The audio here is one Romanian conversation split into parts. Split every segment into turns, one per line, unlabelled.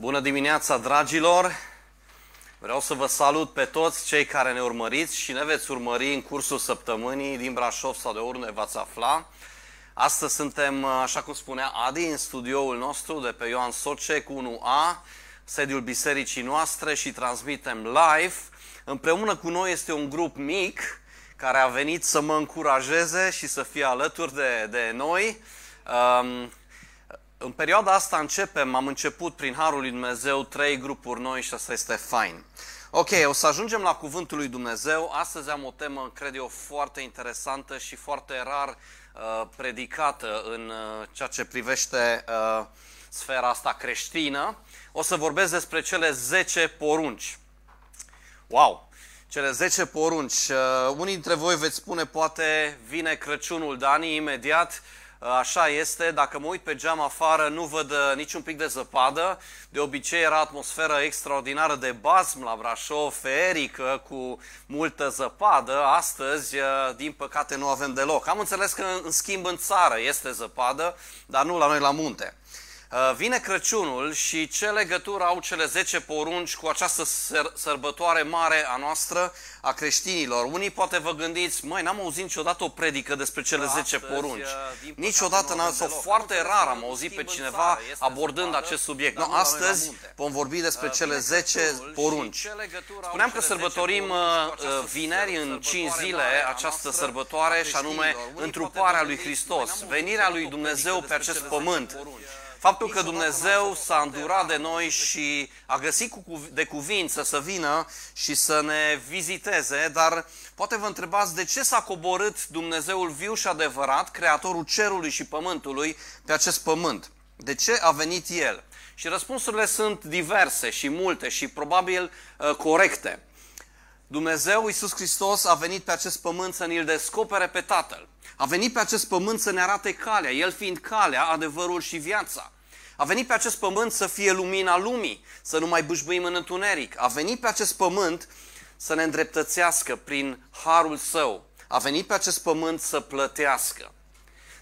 Bună dimineața, dragilor! Vreau să vă salut pe toți cei care ne urmăriți și ne veți urmări în cursul săptămânii din Brașov sau de oriunde v-ați afla. Astăzi suntem, așa cum spunea Adi, în studioul nostru de pe Ioan Socec 1A, sediul bisericii noastre și transmitem live. Împreună cu noi este un grup mic care a venit să mă încurajeze și să fie alături de, de noi. Um, în perioada asta începem, am început prin Harul lui Dumnezeu trei grupuri noi și asta este fain. Ok, o să ajungem la Cuvântul lui Dumnezeu. Astăzi am o temă, cred eu, foarte interesantă și foarte rar uh, predicată în uh, ceea ce privește uh, sfera asta creștină. O să vorbesc despre cele 10 porunci. Wow! Cele 10 porunci. Uh, unii dintre voi veți spune, poate vine Crăciunul, Dani, imediat. Așa este, dacă mă uit pe geam afară, nu văd uh, niciun pic de zăpadă. De obicei era atmosferă extraordinară de basm la Brașov, feerică, cu multă zăpadă. Astăzi, uh, din păcate, nu avem deloc. Am înțeles că, în schimb, în țară este zăpadă, dar nu la noi la munte. Uh, vine Crăciunul și ce legătură au cele 10 porunci cu această sărbătoare mare a noastră, a creștinilor? Unii poate vă gândiți, măi, n-am auzit niciodată o predică despre cele 10 porunci. Uh, niciodată n-am, sau foarte rar am auzit pe cineva abordând acest subiect. Nu, astăzi vom vorbi despre uh, cele 10 porunci. Spuneam că sărbătorim vineri în 5 zile această sărbătoare și anume întruparea lui Hristos, venirea lui Dumnezeu pe acest pământ. Faptul că Dumnezeu s-a îndurat de noi și a găsit de cuvință să vină și să ne viziteze, dar poate vă întrebați de ce s-a coborât Dumnezeul viu și adevărat, Creatorul cerului și pământului, pe acest pământ? De ce a venit El? Și răspunsurile sunt diverse și multe și probabil uh, corecte. Dumnezeu, Iisus Hristos, a venit pe acest pământ să ne-l descopere pe Tatăl. A venit pe acest pământ să ne arate calea, El fiind calea, adevărul și viața. A venit pe acest pământ să fie lumina lumii, să nu mai bâșbâim în întuneric. A venit pe acest pământ să ne îndreptățească prin harul său. A venit pe acest pământ să plătească.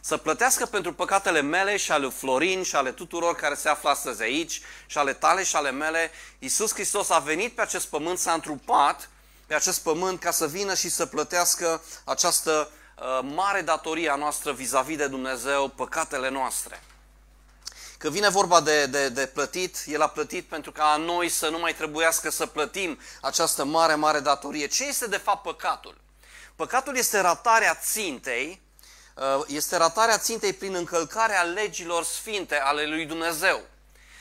Să plătească pentru păcatele mele și ale lui Florin și ale tuturor care se află astăzi aici și ale tale și ale mele. Iisus Hristos a venit pe acest pământ, s-a întrupat pe acest pământ ca să vină și să plătească această uh, mare datorie a noastră vis-a-vis de Dumnezeu, păcatele noastre. Că vine vorba de, de, de plătit, El a plătit pentru ca noi să nu mai trebuiască să plătim această mare, mare datorie. Ce este de fapt păcatul? Păcatul este ratarea țintei, uh, este ratarea țintei prin încălcarea legilor sfinte ale lui Dumnezeu.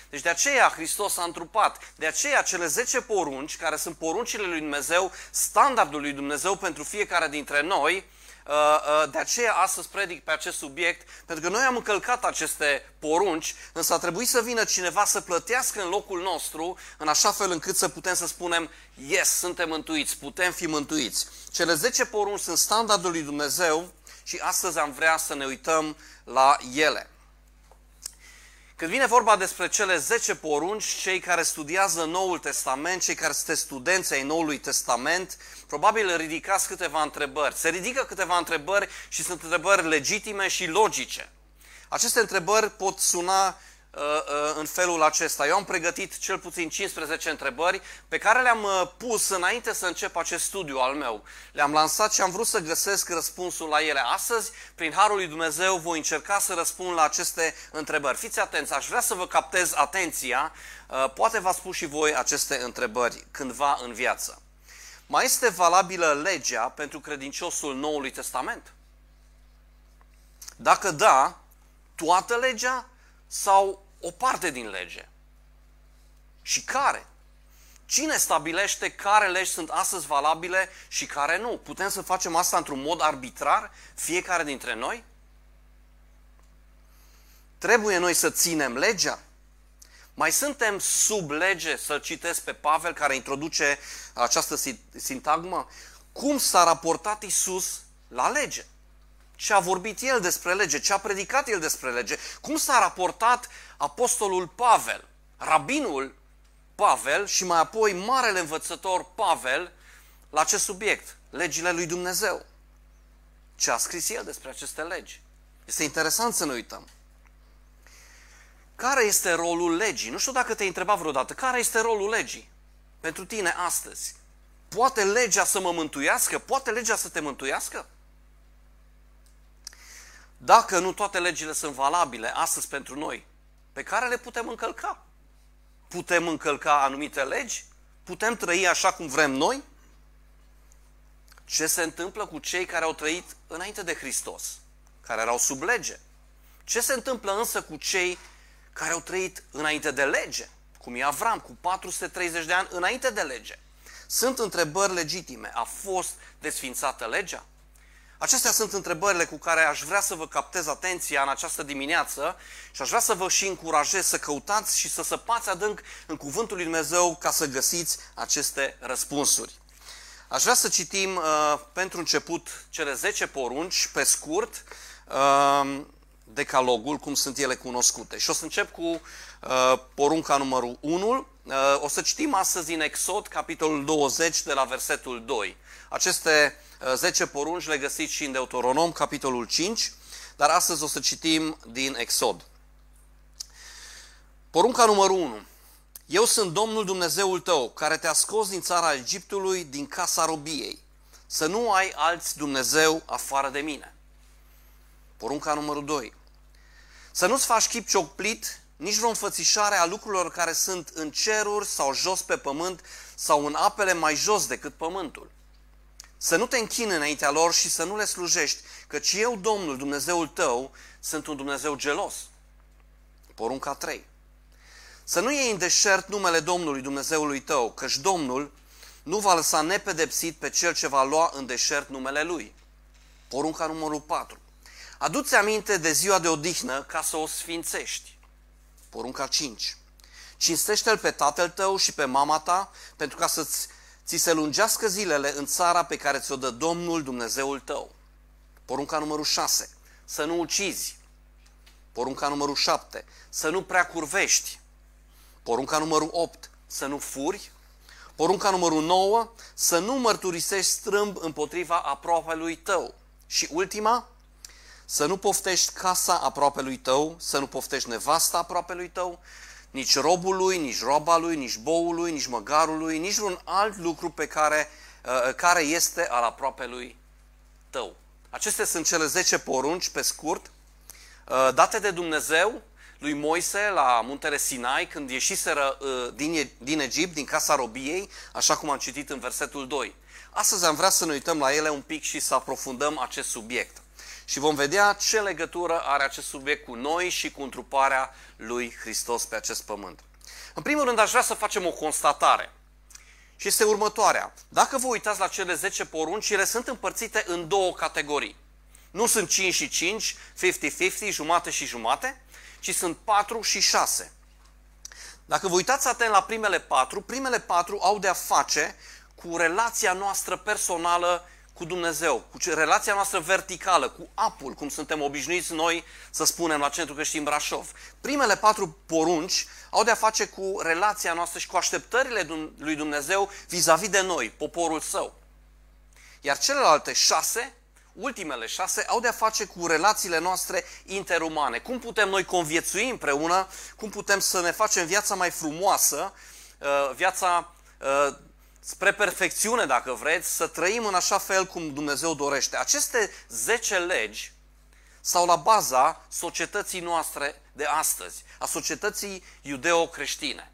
Deci de aceea Hristos a întrupat. De aceea cele 10 porunci, care sunt poruncile lui Dumnezeu, standardul lui Dumnezeu pentru fiecare dintre noi, uh, uh, de aceea astăzi predic pe acest subiect, pentru că noi am încălcat aceste porunci, însă a trebuit să vină cineva să plătească în locul nostru, în așa fel încât să putem să spunem, yes, suntem mântuiți, putem fi mântuiți. Cele 10 porunci sunt standardul lui Dumnezeu și astăzi am vrea să ne uităm la ele. Când vine vorba despre cele 10 porunci, cei care studiază Noul Testament, cei care sunt studenți ai Noului Testament, probabil ridicați câteva întrebări. Se ridică câteva întrebări și sunt întrebări legitime și logice. Aceste întrebări pot suna Uh, uh, în felul acesta. Eu am pregătit cel puțin 15 întrebări pe care le-am uh, pus înainte să încep acest studiu al meu. Le-am lansat și am vrut să găsesc răspunsul la ele. Astăzi, prin Harul lui Dumnezeu, voi încerca să răspund la aceste întrebări. Fiți atenți, aș vrea să vă captez atenția. Poate v-ați pus și voi aceste întrebări cândva în viață. Mai este valabilă legea pentru credinciosul Noului Testament? Dacă da, toată legea sau o parte din lege. Și care? Cine stabilește care legi sunt astăzi valabile și care nu? Putem să facem asta într-un mod arbitrar, fiecare dintre noi? Trebuie noi să ținem legea? Mai suntem sub lege, să citesc pe Pavel care introduce această sintagmă? Cum s-a raportat Isus la lege? Ce a vorbit el despre lege, ce a predicat el despre lege, cum s-a raportat apostolul Pavel, rabinul Pavel și mai apoi marele învățător Pavel la acest subiect, legile lui Dumnezeu. Ce a scris el despre aceste legi? Este interesant să ne uităm. Care este rolul legii? Nu știu dacă te-ai întrebat vreodată, care este rolul legii pentru tine astăzi? Poate legea să mă mântuiască? Poate legea să te mântuiască? Dacă nu toate legile sunt valabile astăzi pentru noi, pe care le putem încălca? Putem încălca anumite legi? Putem trăi așa cum vrem noi? Ce se întâmplă cu cei care au trăit înainte de Hristos, care erau sub lege? Ce se întâmplă însă cu cei care au trăit înainte de lege, cum e Avram, cu 430 de ani înainte de lege? Sunt întrebări legitime. A fost desfințată legea? Acestea sunt întrebările cu care aș vrea să vă captez atenția în această dimineață și aș vrea să vă și încurajez să căutați și să săpați adânc în Cuvântul lui Dumnezeu ca să găsiți aceste răspunsuri. Aș vrea să citim uh, pentru început cele 10 porunci, pe scurt, uh, decalogul, cum sunt ele cunoscute. Și o să încep cu uh, porunca numărul 1. Uh, o să citim astăzi din Exod, capitolul 20, de la versetul 2. Aceste 10 uh, porunci le găsiți și în Deuteronom, capitolul 5, dar astăzi o să citim din Exod. Porunca numărul 1. Eu sunt Domnul Dumnezeul tău, care te-a scos din țara Egiptului, din casa robiei. Să nu ai alți Dumnezeu afară de mine. Porunca numărul 2. Să nu-ți faci chip ciocplit, nici vreo înfățișare a lucrurilor care sunt în ceruri sau jos pe pământ sau în apele mai jos decât pământul. Să nu te închini înaintea lor și să nu le slujești, căci eu, Domnul, Dumnezeul tău, sunt un Dumnezeu gelos. Porunca 3. Să nu iei în deșert numele Domnului Dumnezeului tău, căci Domnul nu va lăsa nepedepsit pe cel ce va lua în deșert numele Lui. Porunca numărul 4. Adu-ți aminte de ziua de odihnă ca să o sfințești. Porunca 5. Cinstește-l pe tatăl tău și pe mama ta pentru ca să-ți ți se lungească zilele în țara pe care ți-o dă Domnul Dumnezeul tău. Porunca numărul 6. Să nu ucizi. Porunca numărul 7. Să nu prea curvești. Porunca numărul 8. Să nu furi. Porunca numărul 9. Să nu mărturisești strâmb împotriva aproapelui tău. Și ultima, să nu poftești casa aproapelui tău, să nu poftești nevasta aproapelui tău, nici robului, nici roba lui, nici boului, nici măgarului, nici un alt lucru pe care, uh, care este al aproapelui tău. Acestea sunt cele 10 porunci, pe scurt, uh, date de Dumnezeu lui Moise la muntele Sinai când ieșiseră uh, din, din Egipt, din casa robiei, așa cum am citit în versetul 2. Astăzi am vrea să ne uităm la ele un pic și să aprofundăm acest subiect și vom vedea ce legătură are acest subiect cu noi și cu întruparea lui Hristos pe acest pământ. În primul rând, aș vrea să facem o constatare. Și este următoarea. Dacă vă uitați la cele 10 porunci, ele sunt împărțite în două categorii. Nu sunt 5 și 5, 50-50, jumate și jumate, ci sunt 4 și 6. Dacă vă uitați atent la primele patru, primele patru au de-a face cu relația noastră personală cu Dumnezeu, cu relația noastră verticală, cu apul, cum suntem obișnuiți noi să spunem la Centru Creștin Brașov. Primele patru porunci au de-a face cu relația noastră și cu așteptările lui Dumnezeu vis-a-vis de noi, poporul său. Iar celelalte șase, ultimele șase, au de-a face cu relațiile noastre interumane. Cum putem noi conviețui împreună, cum putem să ne facem viața mai frumoasă, uh, viața uh, spre perfecțiune, dacă vreți, să trăim în așa fel cum Dumnezeu dorește. Aceste 10 legi sau la baza societății noastre de astăzi, a societății iudeo-creștine.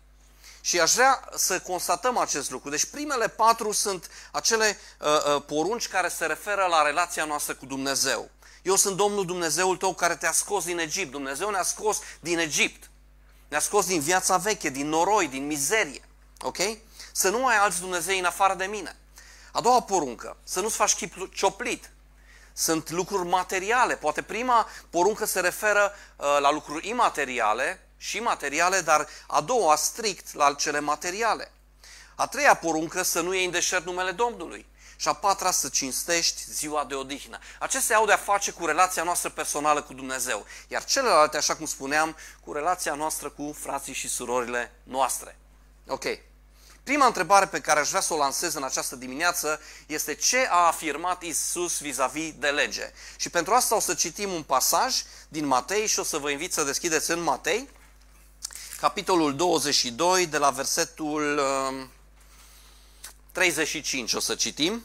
Și aș vrea să constatăm acest lucru. Deci primele patru sunt acele uh, uh, porunci care se referă la relația noastră cu Dumnezeu. Eu sunt Domnul Dumnezeul tău care te-a scos din Egipt. Dumnezeu ne-a scos din Egipt. Ne-a scos din viața veche, din noroi, din mizerie. Ok? Să nu ai alți Dumnezei în afară de mine. A doua poruncă, să nu-ți faci chip cioplit. Sunt lucruri materiale. Poate prima poruncă se referă uh, la lucruri imateriale și materiale, dar a doua strict la cele materiale. A treia poruncă să nu iei în deșert numele Domnului. Și a patra să cinstești ziua de odihnă. Acestea au de-a face cu relația noastră personală cu Dumnezeu. Iar celelalte, așa cum spuneam, cu relația noastră cu frații și surorile noastre. Ok. Prima întrebare pe care aș vrea să o lansez în această dimineață este ce a afirmat Isus vis-a-vis de lege. Și pentru asta o să citim un pasaj din Matei și o să vă invit să deschideți în Matei, capitolul 22, de la versetul 35 um, o să citim.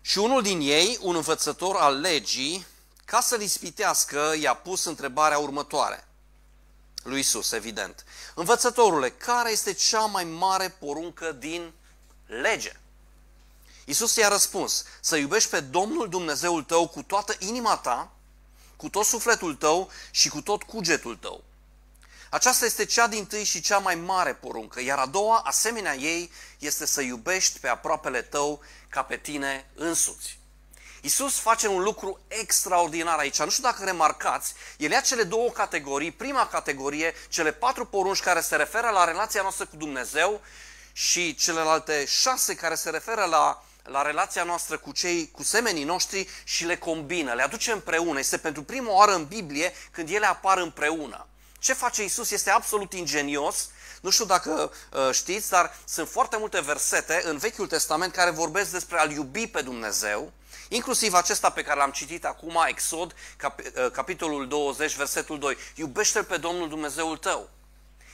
Și unul din ei, un învățător al legii, ca să-l ispitească, i-a pus întrebarea următoare. Lui Isus, evident. Învățătorule, care este cea mai mare poruncă din lege? Isus i-a răspuns, să iubești pe Domnul Dumnezeul tău cu toată inima ta, cu tot sufletul tău și cu tot cugetul tău. Aceasta este cea din tâi și cea mai mare poruncă, iar a doua, asemenea ei, este să iubești pe aproapele tău ca pe tine însuți. Isus face un lucru extraordinar aici. Nu știu dacă remarcați, el ia cele două categorii. Prima categorie, cele patru porunci care se referă la relația noastră cu Dumnezeu și celelalte șase care se referă la, la relația noastră cu cei, cu semenii noștri și le combină, le aduce împreună. Este pentru prima oară în Biblie când ele apar împreună. Ce face Isus este absolut ingenios. Nu știu dacă uh, știți, dar sunt foarte multe versete în Vechiul Testament care vorbesc despre a-L iubi pe Dumnezeu, inclusiv acesta pe care l-am citit acum, Exod, cap, uh, capitolul 20, versetul 2. Iubește-L pe Domnul Dumnezeul tău.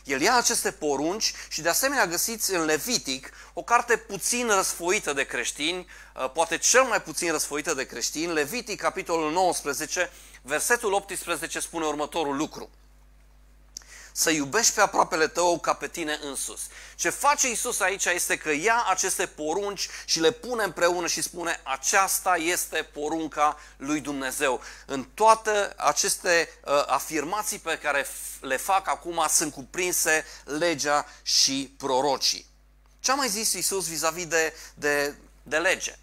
El ia aceste porunci și de asemenea găsiți în Levitic o carte puțin răsfoită de creștini, uh, poate cel mai puțin răsfoită de creștini, Levitic, capitolul 19, versetul 18 spune următorul lucru să iubești pe aproapele tău ca pe tine însus. Ce face Isus aici este că ia aceste porunci și le pune împreună și spune aceasta este porunca lui Dumnezeu. În toate aceste uh, afirmații pe care le fac acum sunt cuprinse legea și prorocii. Ce a mai zis Isus vis-a-vis de, de, de lege?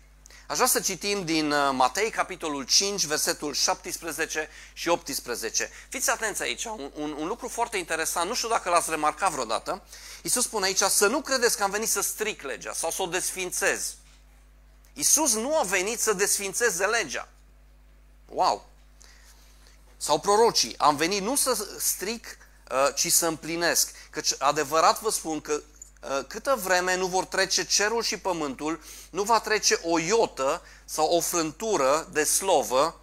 Aș vrea să citim din uh, Matei, capitolul 5, versetul 17 și 18. Fiți atenți aici, un, un, un lucru foarte interesant, nu știu dacă l-ați remarcat vreodată. Iisus spune aici să nu credeți că am venit să stric legea sau să o desfințez. Iisus nu a venit să desfințeze legea. Wow! Sau prorocii, am venit nu să stric, uh, ci să împlinesc. Căci adevărat vă spun că Uh, câtă vreme nu vor trece cerul și pământul, nu va trece o iotă sau o frântură de slovă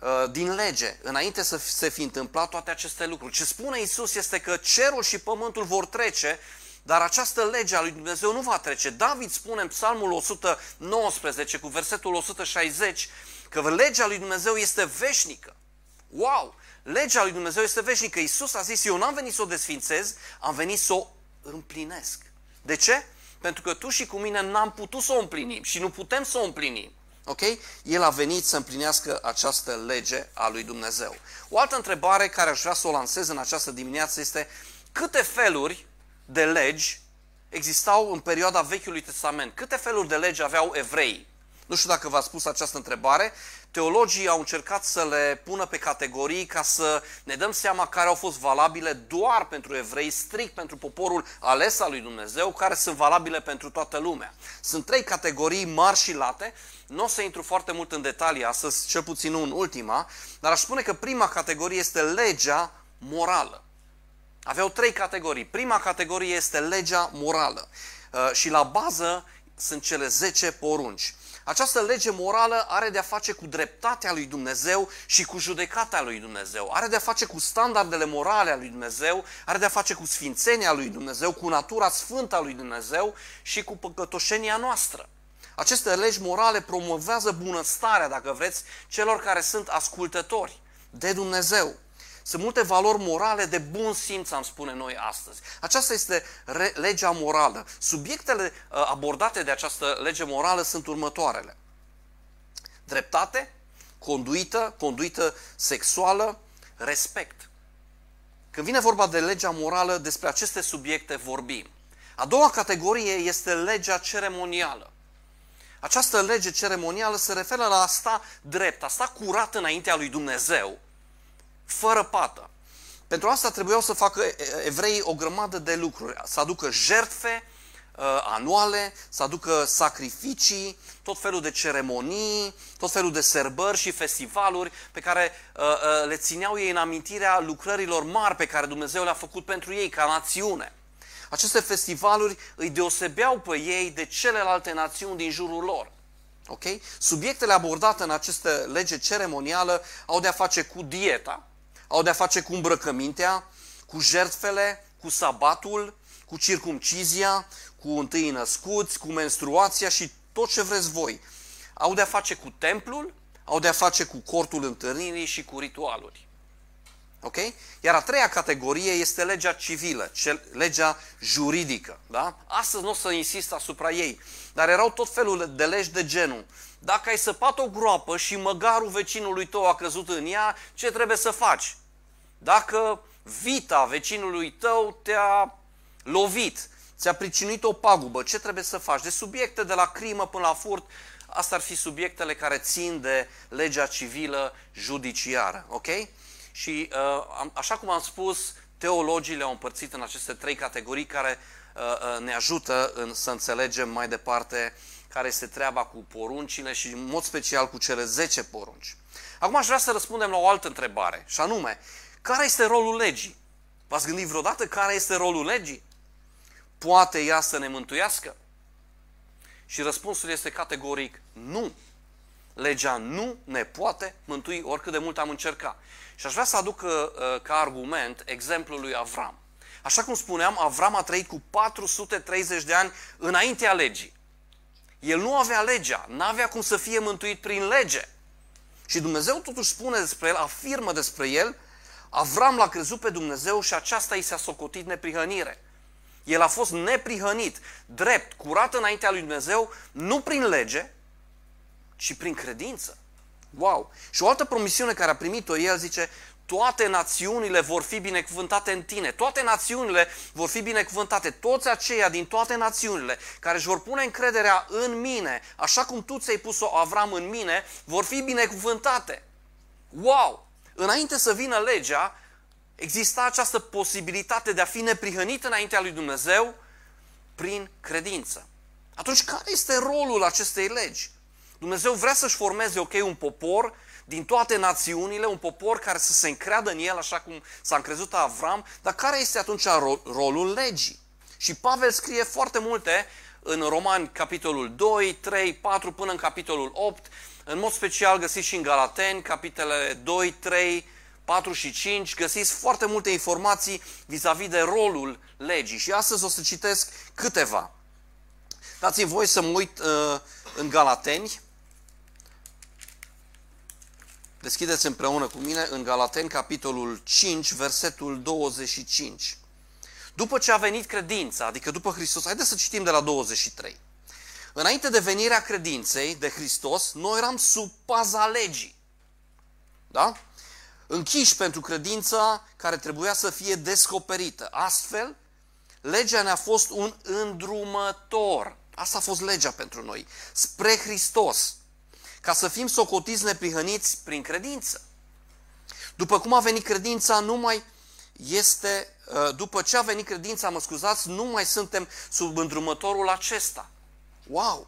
uh, din lege, înainte să se fi întâmplat toate aceste lucruri. Ce spune Isus este că cerul și pământul vor trece, dar această lege a lui Dumnezeu nu va trece. David spune în Psalmul 119 cu versetul 160 că legea lui Dumnezeu este veșnică. Wow! Legea lui Dumnezeu este veșnică. Isus a zis, eu n-am venit să o desfințez, am venit să o împlinesc. De ce? Pentru că tu și cu mine n-am putut să o împlinim și nu putem să o împlinim. Ok? El a venit să împlinească această lege a lui Dumnezeu. O altă întrebare care aș vrea să o lansez în această dimineață este câte feluri de legi existau în perioada Vechiului Testament? Câte feluri de legi aveau evrei? Nu știu dacă v-ați pus această întrebare. Teologii au încercat să le pună pe categorii ca să ne dăm seama care au fost valabile doar pentru evrei, strict pentru poporul ales al lui Dumnezeu, care sunt valabile pentru toată lumea. Sunt trei categorii mari și late. Nu o să intru foarte mult în detalii astăzi, cel puțin nu în ultima, dar aș spune că prima categorie este legea morală. Aveau trei categorii. Prima categorie este legea morală. Uh, și la bază sunt cele 10 porunci. Această lege morală are de-a face cu dreptatea lui Dumnezeu și cu judecata lui Dumnezeu. Are de-a face cu standardele morale a lui Dumnezeu, are de-a face cu sfințenia lui Dumnezeu, cu natura sfântă a lui Dumnezeu și cu păcătoșenia noastră. Aceste legi morale promovează bunăstarea, dacă vreți, celor care sunt ascultători de Dumnezeu. Sunt multe valori morale de bun simț, am spune noi astăzi. Aceasta este legea morală. Subiectele uh, abordate de această lege morală sunt următoarele. Dreptate, conduită, conduită sexuală, respect. Când vine vorba de legea morală, despre aceste subiecte vorbim. A doua categorie este legea ceremonială. Această lege ceremonială se referă la asta drept, asta curat înaintea lui Dumnezeu, fără pată. Pentru asta trebuiau să facă evreii o grămadă de lucruri, să aducă jertfe uh, anuale, să aducă sacrificii, tot felul de ceremonii, tot felul de sărbări și festivaluri pe care uh, uh, le țineau ei în amintirea lucrărilor mari pe care Dumnezeu le-a făcut pentru ei ca națiune. Aceste festivaluri îi deosebeau pe ei de celelalte națiuni din jurul lor. Ok? Subiectele abordate în această lege ceremonială au de-a face cu dieta, au de-a face cu îmbrăcămintea, cu jertfele, cu sabatul, cu circumcizia, cu întâi născuți, cu menstruația și tot ce vreți voi. Au de-a face cu templul, au de-a face cu cortul întâlnirii și cu ritualuri. Ok? Iar a treia categorie este legea civilă, legea juridică. Da? Astăzi nu o să insist asupra ei, dar erau tot felul de legi de genul. Dacă ai săpat o groapă și măgarul vecinului tău a căzut în ea, ce trebuie să faci? Dacă vita vecinului tău te-a lovit, ți-a pricinuit o pagubă, ce trebuie să faci? De subiecte de la crimă până la furt, Asta ar fi subiectele care țin de legea civilă judiciară. Ok? Și uh, așa cum am spus, teologii le-au împărțit în aceste trei categorii care uh, uh, ne ajută în, să înțelegem mai departe care este treaba cu poruncile și în mod special cu cele 10 porunci. Acum aș vrea să răspundem la o altă întrebare, și anume, care este rolul legii? V-ați gândit vreodată care este rolul legii? Poate ea să ne mântuiască? Și răspunsul este categoric nu. Legea nu ne poate mântui oricât de mult am încercat. Și aș vrea să aduc uh, ca argument exemplul lui Avram. Așa cum spuneam, Avram a trăit cu 430 de ani înaintea legii. El nu avea legea, nu avea cum să fie mântuit prin lege. Și Dumnezeu totuși spune despre el, afirmă despre el, Avram l-a crezut pe Dumnezeu și aceasta i s-a socotit neprihănire. El a fost neprihănit, drept, curat înaintea lui Dumnezeu, nu prin lege, ci prin credință. Wow! Și o altă promisiune care a primit-o, el zice, toate națiunile vor fi binecuvântate în tine. Toate națiunile vor fi binecuvântate. Toți aceia din toate națiunile care își vor pune încrederea în mine, așa cum tu ți-ai pus-o Avram în mine, vor fi binecuvântate. Wow! Înainte să vină legea, exista această posibilitate de a fi neprihănit înaintea lui Dumnezeu prin credință. Atunci, care este rolul acestei legi? Dumnezeu vrea să-și formeze, ok, un popor din toate națiunile, un popor care să se încreadă în el, așa cum s-a încrezut Avram, dar care este atunci rolul legii? Și Pavel scrie foarte multe în Romani, capitolul 2, 3, 4, până în capitolul 8, în mod special găsiți și în Galateni, capitolele 2, 3, 4 și 5, găsiți foarte multe informații vis-a-vis de rolul legii. Și astăzi o să citesc câteva. Dați-mi voi să mă uit uh, în Galateni. Deschideți împreună cu mine în Galateni, capitolul 5, versetul 25. După ce a venit credința, adică după Hristos, haideți să citim de la 23. Înainte de venirea credinței de Hristos, noi eram sub paza legii. Da? închiși pentru credința care trebuia să fie descoperită. Astfel, legea ne-a fost un îndrumător. Asta a fost legea pentru noi. Spre Hristos. Ca să fim socotiți neprihăniți prin credință. După cum a venit credința, nu mai este, uh, după ce a venit credința, mă scuzați, nu mai suntem sub îndrumătorul acesta. Wow!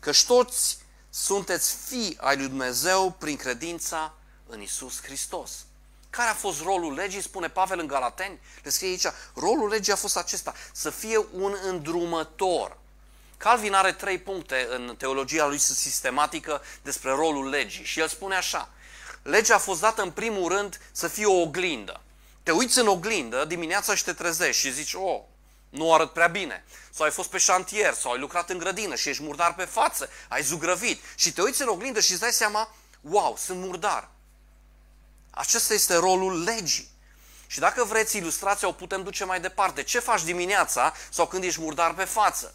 Căci toți sunteți fii ai lui Dumnezeu prin credința în Isus Hristos. Care a fost rolul legii, spune Pavel în Galateni? Le scrie aici, rolul legii a fost acesta, să fie un îndrumător. Calvin are trei puncte în teologia lui sistematică despre rolul legii și el spune așa, legea a fost dată în primul rând să fie o oglindă. Te uiți în oglindă dimineața și te trezești și zici, oh, nu arăt prea bine. Sau ai fost pe șantier, sau ai lucrat în grădină și ești murdar pe față, ai zugrăvit. Și te uiți în oglindă și îți dai seama, wow, sunt murdar. Acesta este rolul legii. Și dacă vreți ilustrația, o putem duce mai departe. Ce faci dimineața sau când ești murdar pe față?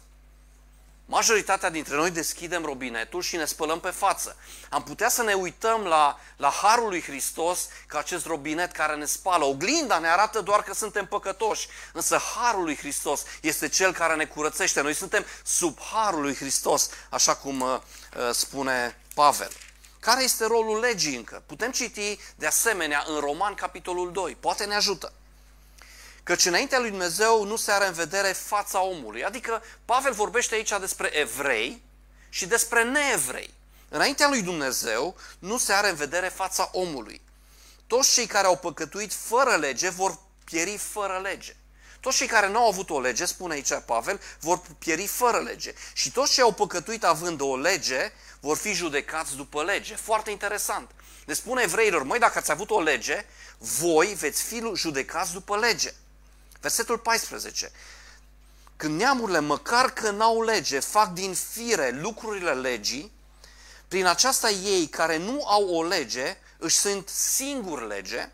Majoritatea dintre noi deschidem robinetul și ne spălăm pe față. Am putea să ne uităm la, la Harul lui Hristos ca acest robinet care ne spală. Oglinda ne arată doar că suntem păcătoși, însă Harul lui Hristos este cel care ne curățește. Noi suntem sub Harul lui Hristos, așa cum uh, uh spune Pavel. Care este rolul legii încă? Putem citi de asemenea în Roman, capitolul 2. Poate ne ajută. Căci înaintea lui Dumnezeu nu se are în vedere fața omului. Adică Pavel vorbește aici despre evrei și despre neevrei. Înaintea lui Dumnezeu nu se are în vedere fața omului. Toți cei care au păcătuit fără lege vor pieri fără lege. Toți cei care nu au avut o lege, spune aici Pavel, vor pieri fără lege. Și toți cei au păcătuit având o lege, vor fi judecați după lege. Foarte interesant. Le spune evreilor, măi, dacă ați avut o lege, voi veți fi judecați după lege. Versetul 14. Când neamurile, măcar că n-au lege, fac din fire lucrurile legii, prin aceasta ei care nu au o lege, își sunt singuri lege,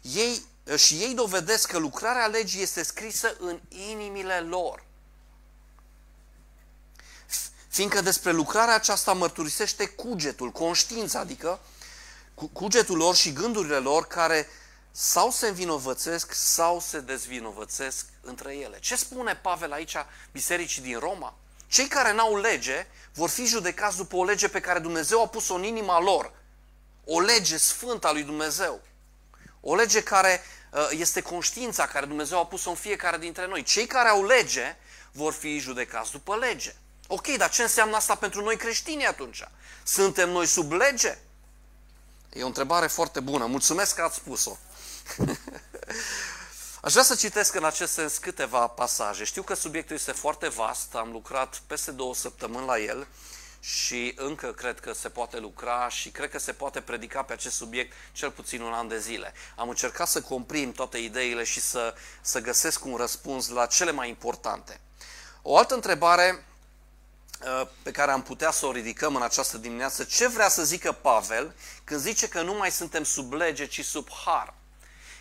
ei, și ei dovedesc că lucrarea legii este scrisă în inimile lor. Fiindcă despre lucrarea aceasta mărturisește cugetul, conștiința, adică cugetul lor și gândurile lor care sau se învinovățesc sau se dezvinovățesc între ele. Ce spune Pavel aici bisericii din Roma? Cei care n-au lege vor fi judecați după o lege pe care Dumnezeu a pus-o în inima lor. O lege sfântă a lui Dumnezeu. O lege care uh, este conștiința care Dumnezeu a pus-o în fiecare dintre noi. Cei care au lege vor fi judecați după lege. Ok, dar ce înseamnă asta pentru noi creștini atunci? Suntem noi sub lege? E o întrebare foarte bună. Mulțumesc că ați spus-o. Aș vrea să citesc în acest sens câteva pasaje. Știu că subiectul este foarte vast, am lucrat peste două săptămâni la el și încă cred că se poate lucra și cred că se poate predica pe acest subiect cel puțin un an de zile. Am încercat să comprim toate ideile și să, să găsesc un răspuns la cele mai importante. O altă întrebare uh, pe care am putea să o ridicăm în această dimineață, ce vrea să zică Pavel când zice că nu mai suntem sub lege, ci sub har?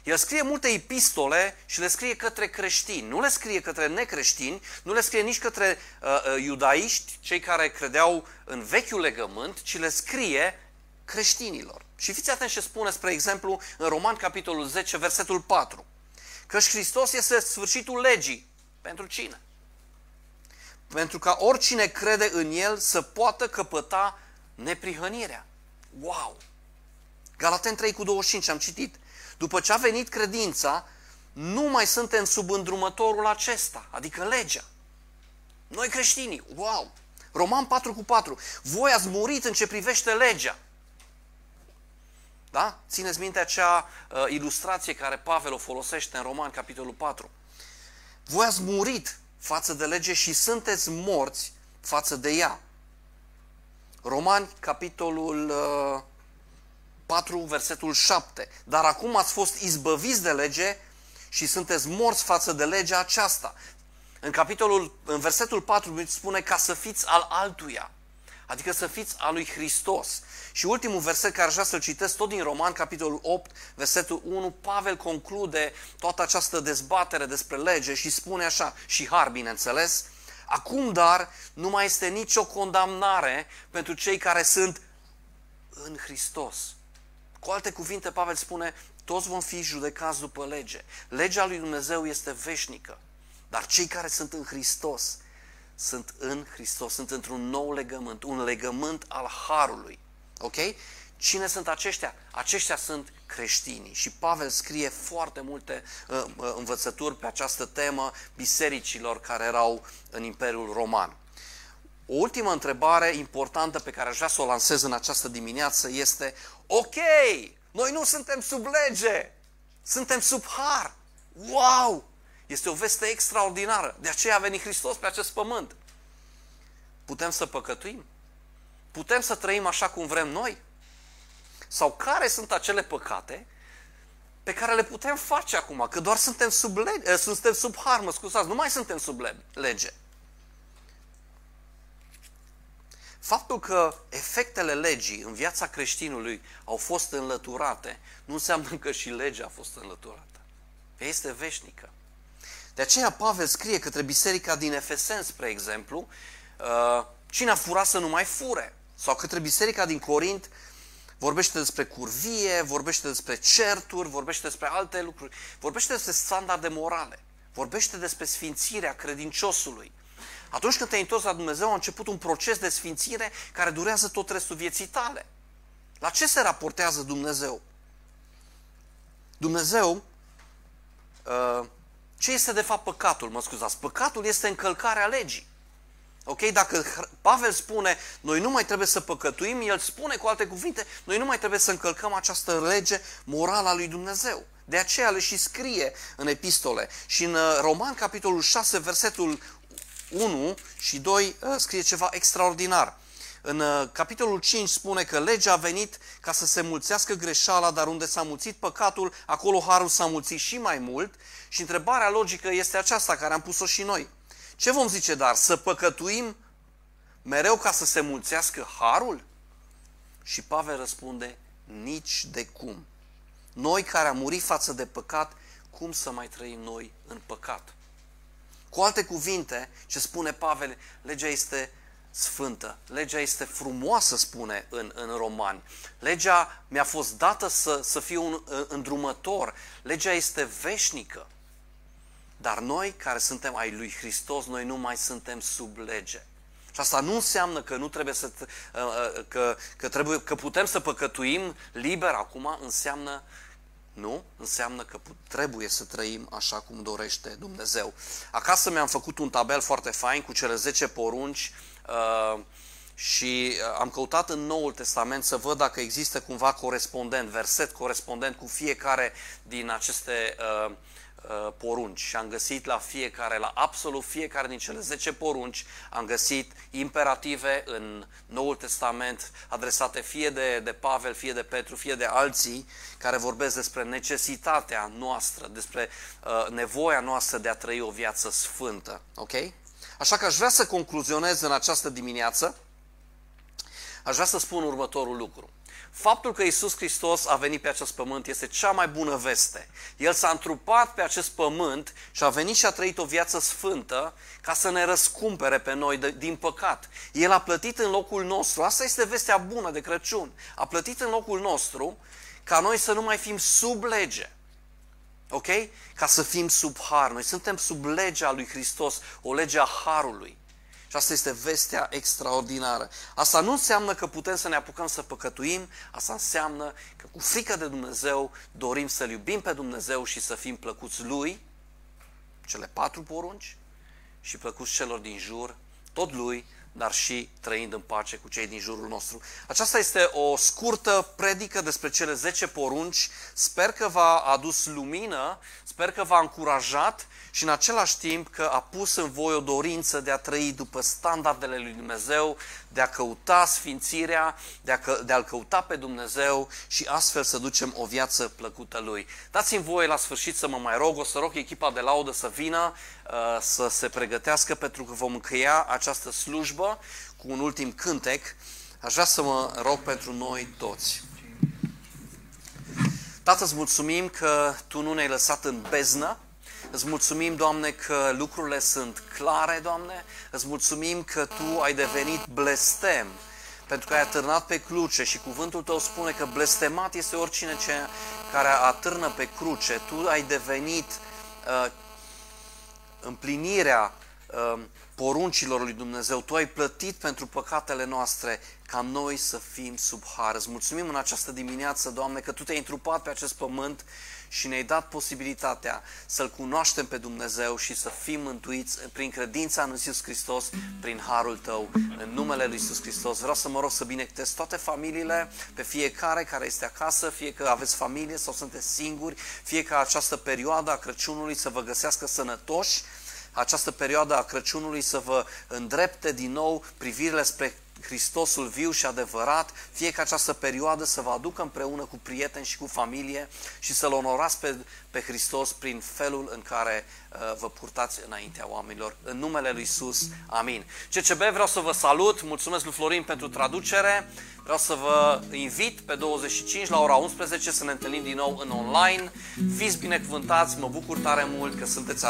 El scrie multe epistole și le scrie către creștini. Nu le scrie către necreștini, nu le scrie nici către uh, uh, iudaiști, cei care credeau în vechiul legământ, ci le scrie creștinilor. Și fiți atenți ce spune, spre exemplu, în Roman, capitolul 10, versetul 4. Căci Hristos este sfârșitul legii. Pentru cine? Pentru ca oricine crede în El să poată căpăta neprihănirea. Wow! Galaten 3 cu 25 am citit. După ce a venit credința, nu mai suntem sub îndrumătorul acesta, adică legea. Noi creștinii, wow! Roman 4 cu 4. Voi ați murit în ce privește legea. Da? Țineți minte acea uh, ilustrație care Pavel o folosește în Roman, capitolul 4. Voi ați murit față de lege și sunteți morți față de ea. Romani, capitolul uh, 4, versetul 7. Dar acum ați fost izbăviți de lege și sunteți morți față de legea aceasta. În capitolul, în versetul 4 spune ca să fiți al altuia. Adică să fiți al lui Hristos. Și ultimul verset care aș vrea să-l citesc, tot din Roman, capitolul 8, versetul 1, Pavel conclude toată această dezbatere despre lege și spune așa, și har, bineînțeles, Acum, dar, nu mai este nicio condamnare pentru cei care sunt în Hristos. Cu alte cuvinte, Pavel spune, toți vom fi judecați după lege. Legea lui Dumnezeu este veșnică, dar cei care sunt în Hristos sunt în Hristos, sunt într-un nou legământ, un legământ al Harului. Ok? Cine sunt aceștia? Aceștia sunt creștinii. Și Pavel scrie foarte multe uh, uh, învățături pe această temă bisericilor care erau în Imperiul Roman. O ultimă întrebare importantă pe care aș vrea să o lansez în această dimineață este Ok, noi nu suntem sub lege, suntem sub har. Wow! Este o veste extraordinară. De aceea a venit Hristos pe acest pământ. Putem să păcătuim? Putem să trăim așa cum vrem noi? Sau care sunt acele păcate pe care le putem face acum? Că doar suntem sub, lege, eh, suntem sub har, mă scuzați, nu mai suntem sub lege. Faptul că efectele legii în viața creștinului au fost înlăturate, nu înseamnă că și legea a fost înlăturată. Ea este veșnică. De aceea Pavel scrie către biserica din Efesen, spre exemplu, uh, cine a furat să nu mai fure. Sau către biserica din Corint, vorbește despre curvie, vorbește despre certuri, vorbește despre alte lucruri, vorbește despre standarde morale, vorbește despre sfințirea credinciosului. Atunci când te-ai întors la Dumnezeu, a început un proces de sfințire care durează tot restul vieții tale. La ce se raportează Dumnezeu? Dumnezeu, uh, ce este de fapt păcatul? Mă scuzați, păcatul este încălcarea legii. Ok? Dacă Pavel spune, noi nu mai trebuie să păcătuim, el spune cu alte cuvinte, noi nu mai trebuie să încălcăm această lege morală a lui Dumnezeu. De aceea le și scrie în epistole. Și în uh, Roman, capitolul 6, versetul 1 și 2, uh, scrie ceva extraordinar. În uh, capitolul 5 spune că legea a venit ca să se mulțească greșeala, dar unde s-a mulțit păcatul, acolo harul s-a mulțit și mai mult. Și întrebarea logică este aceasta care am pus-o și noi. Ce vom zice dar? Să păcătuim mereu ca să se mulțească harul? Și Pavel răspunde, nici de cum. Noi care am murit față de păcat, cum să mai trăim noi în păcat? Cu alte cuvinte, ce spune Pavel, legea este sfântă. Legea este frumoasă, spune în, în romani. Legea mi-a fost dată să, să fiu un îndrumător. Legea este veșnică. Dar noi care suntem ai lui Hristos, noi nu mai suntem sub lege. Și asta nu înseamnă că nu trebuie să uh, uh, că, că, trebuie, că putem să păcătuim liber acum, înseamnă nu, înseamnă că trebuie să trăim așa cum dorește Dumnezeu. Acasă mi-am făcut un tabel foarte fain cu cele 10 porunci uh, și uh, am căutat în Noul Testament să văd dacă există cumva corespondent, verset corespondent cu fiecare din aceste uh, Uh, porunci și am găsit la fiecare, la absolut fiecare din cele 10 porunci, am găsit imperative în Noul Testament adresate fie de, de Pavel, fie de Petru, fie de alții care vorbesc despre necesitatea noastră, despre uh, nevoia noastră de a trăi o viață sfântă. Ok? Așa că aș vrea să concluzionez în această dimineață, aș vrea să spun următorul lucru. Faptul că Isus Hristos a venit pe acest pământ este cea mai bună veste. El s-a întrupat pe acest pământ și a venit și a trăit o viață sfântă ca să ne răscumpere pe noi de, din păcat. El a plătit în locul nostru, asta este vestea bună de Crăciun, a plătit în locul nostru ca noi să nu mai fim sub lege. Ok? Ca să fim sub har. Noi suntem sub legea lui Hristos, o lege a harului. Și asta este vestea extraordinară. Asta nu înseamnă că putem să ne apucăm să păcătuim, asta înseamnă că cu frică de Dumnezeu dorim să-L iubim pe Dumnezeu și să fim plăcuți Lui, cele patru porunci, și plăcuți celor din jur, tot Lui, dar și trăind în pace cu cei din jurul nostru. Aceasta este o scurtă predică despre cele 10 porunci. Sper că v-a adus lumină, sper că v-a încurajat și în același timp că a pus în voi o dorință de a trăi după standardele lui Dumnezeu, de a căuta sfințirea, de, a că, de a-L căuta pe Dumnezeu și astfel să ducem o viață plăcută Lui. Dați-mi voie la sfârșit să mă mai rog, o să rog echipa de laudă să vină, uh, să se pregătească pentru că vom încheia această slujbă cu un ultim cântec. Aș vrea să mă rog pentru noi toți. Tată, îți mulțumim că Tu nu ne-ai lăsat în beznă, Îți mulțumim, Doamne, că lucrurile sunt clare, Doamne. Îți mulțumim că Tu ai devenit blestem pentru că ai atârnat pe cruce și cuvântul Tău spune că blestemat este oricine ce, care atârnă pe cruce. Tu ai devenit uh, împlinirea uh, poruncilor lui Dumnezeu. Tu ai plătit pentru păcatele noastre ca noi să fim sub har. Îți mulțumim în această dimineață, Doamne, că Tu te-ai întrupat pe acest pământ și ne-ai dat posibilitatea să-L cunoaștem pe Dumnezeu și să fim mântuiți prin credința în Iisus Hristos, prin harul Tău, în numele Lui Iisus Hristos. Vreau să mă rog să binectez toate familiile, pe fiecare care este acasă, fie că aveți familie sau sunteți singuri, fie că această perioadă a Crăciunului să vă găsească sănătoși, această perioadă a Crăciunului să vă îndrepte din nou privirile spre Hristosul viu și adevărat, fie că această perioadă să vă aducă împreună cu prieteni și cu familie și să-L onorați pe, pe Hristos prin felul în care uh, vă purtați înaintea oamenilor. În numele Lui Isus, amin. CCB, vreau să vă salut, mulțumesc lui Florin pentru traducere, vreau să vă invit pe 25 la ora 11 să ne întâlnim din nou în online. Fiți binecuvântați, mă bucur tare mult că sunteți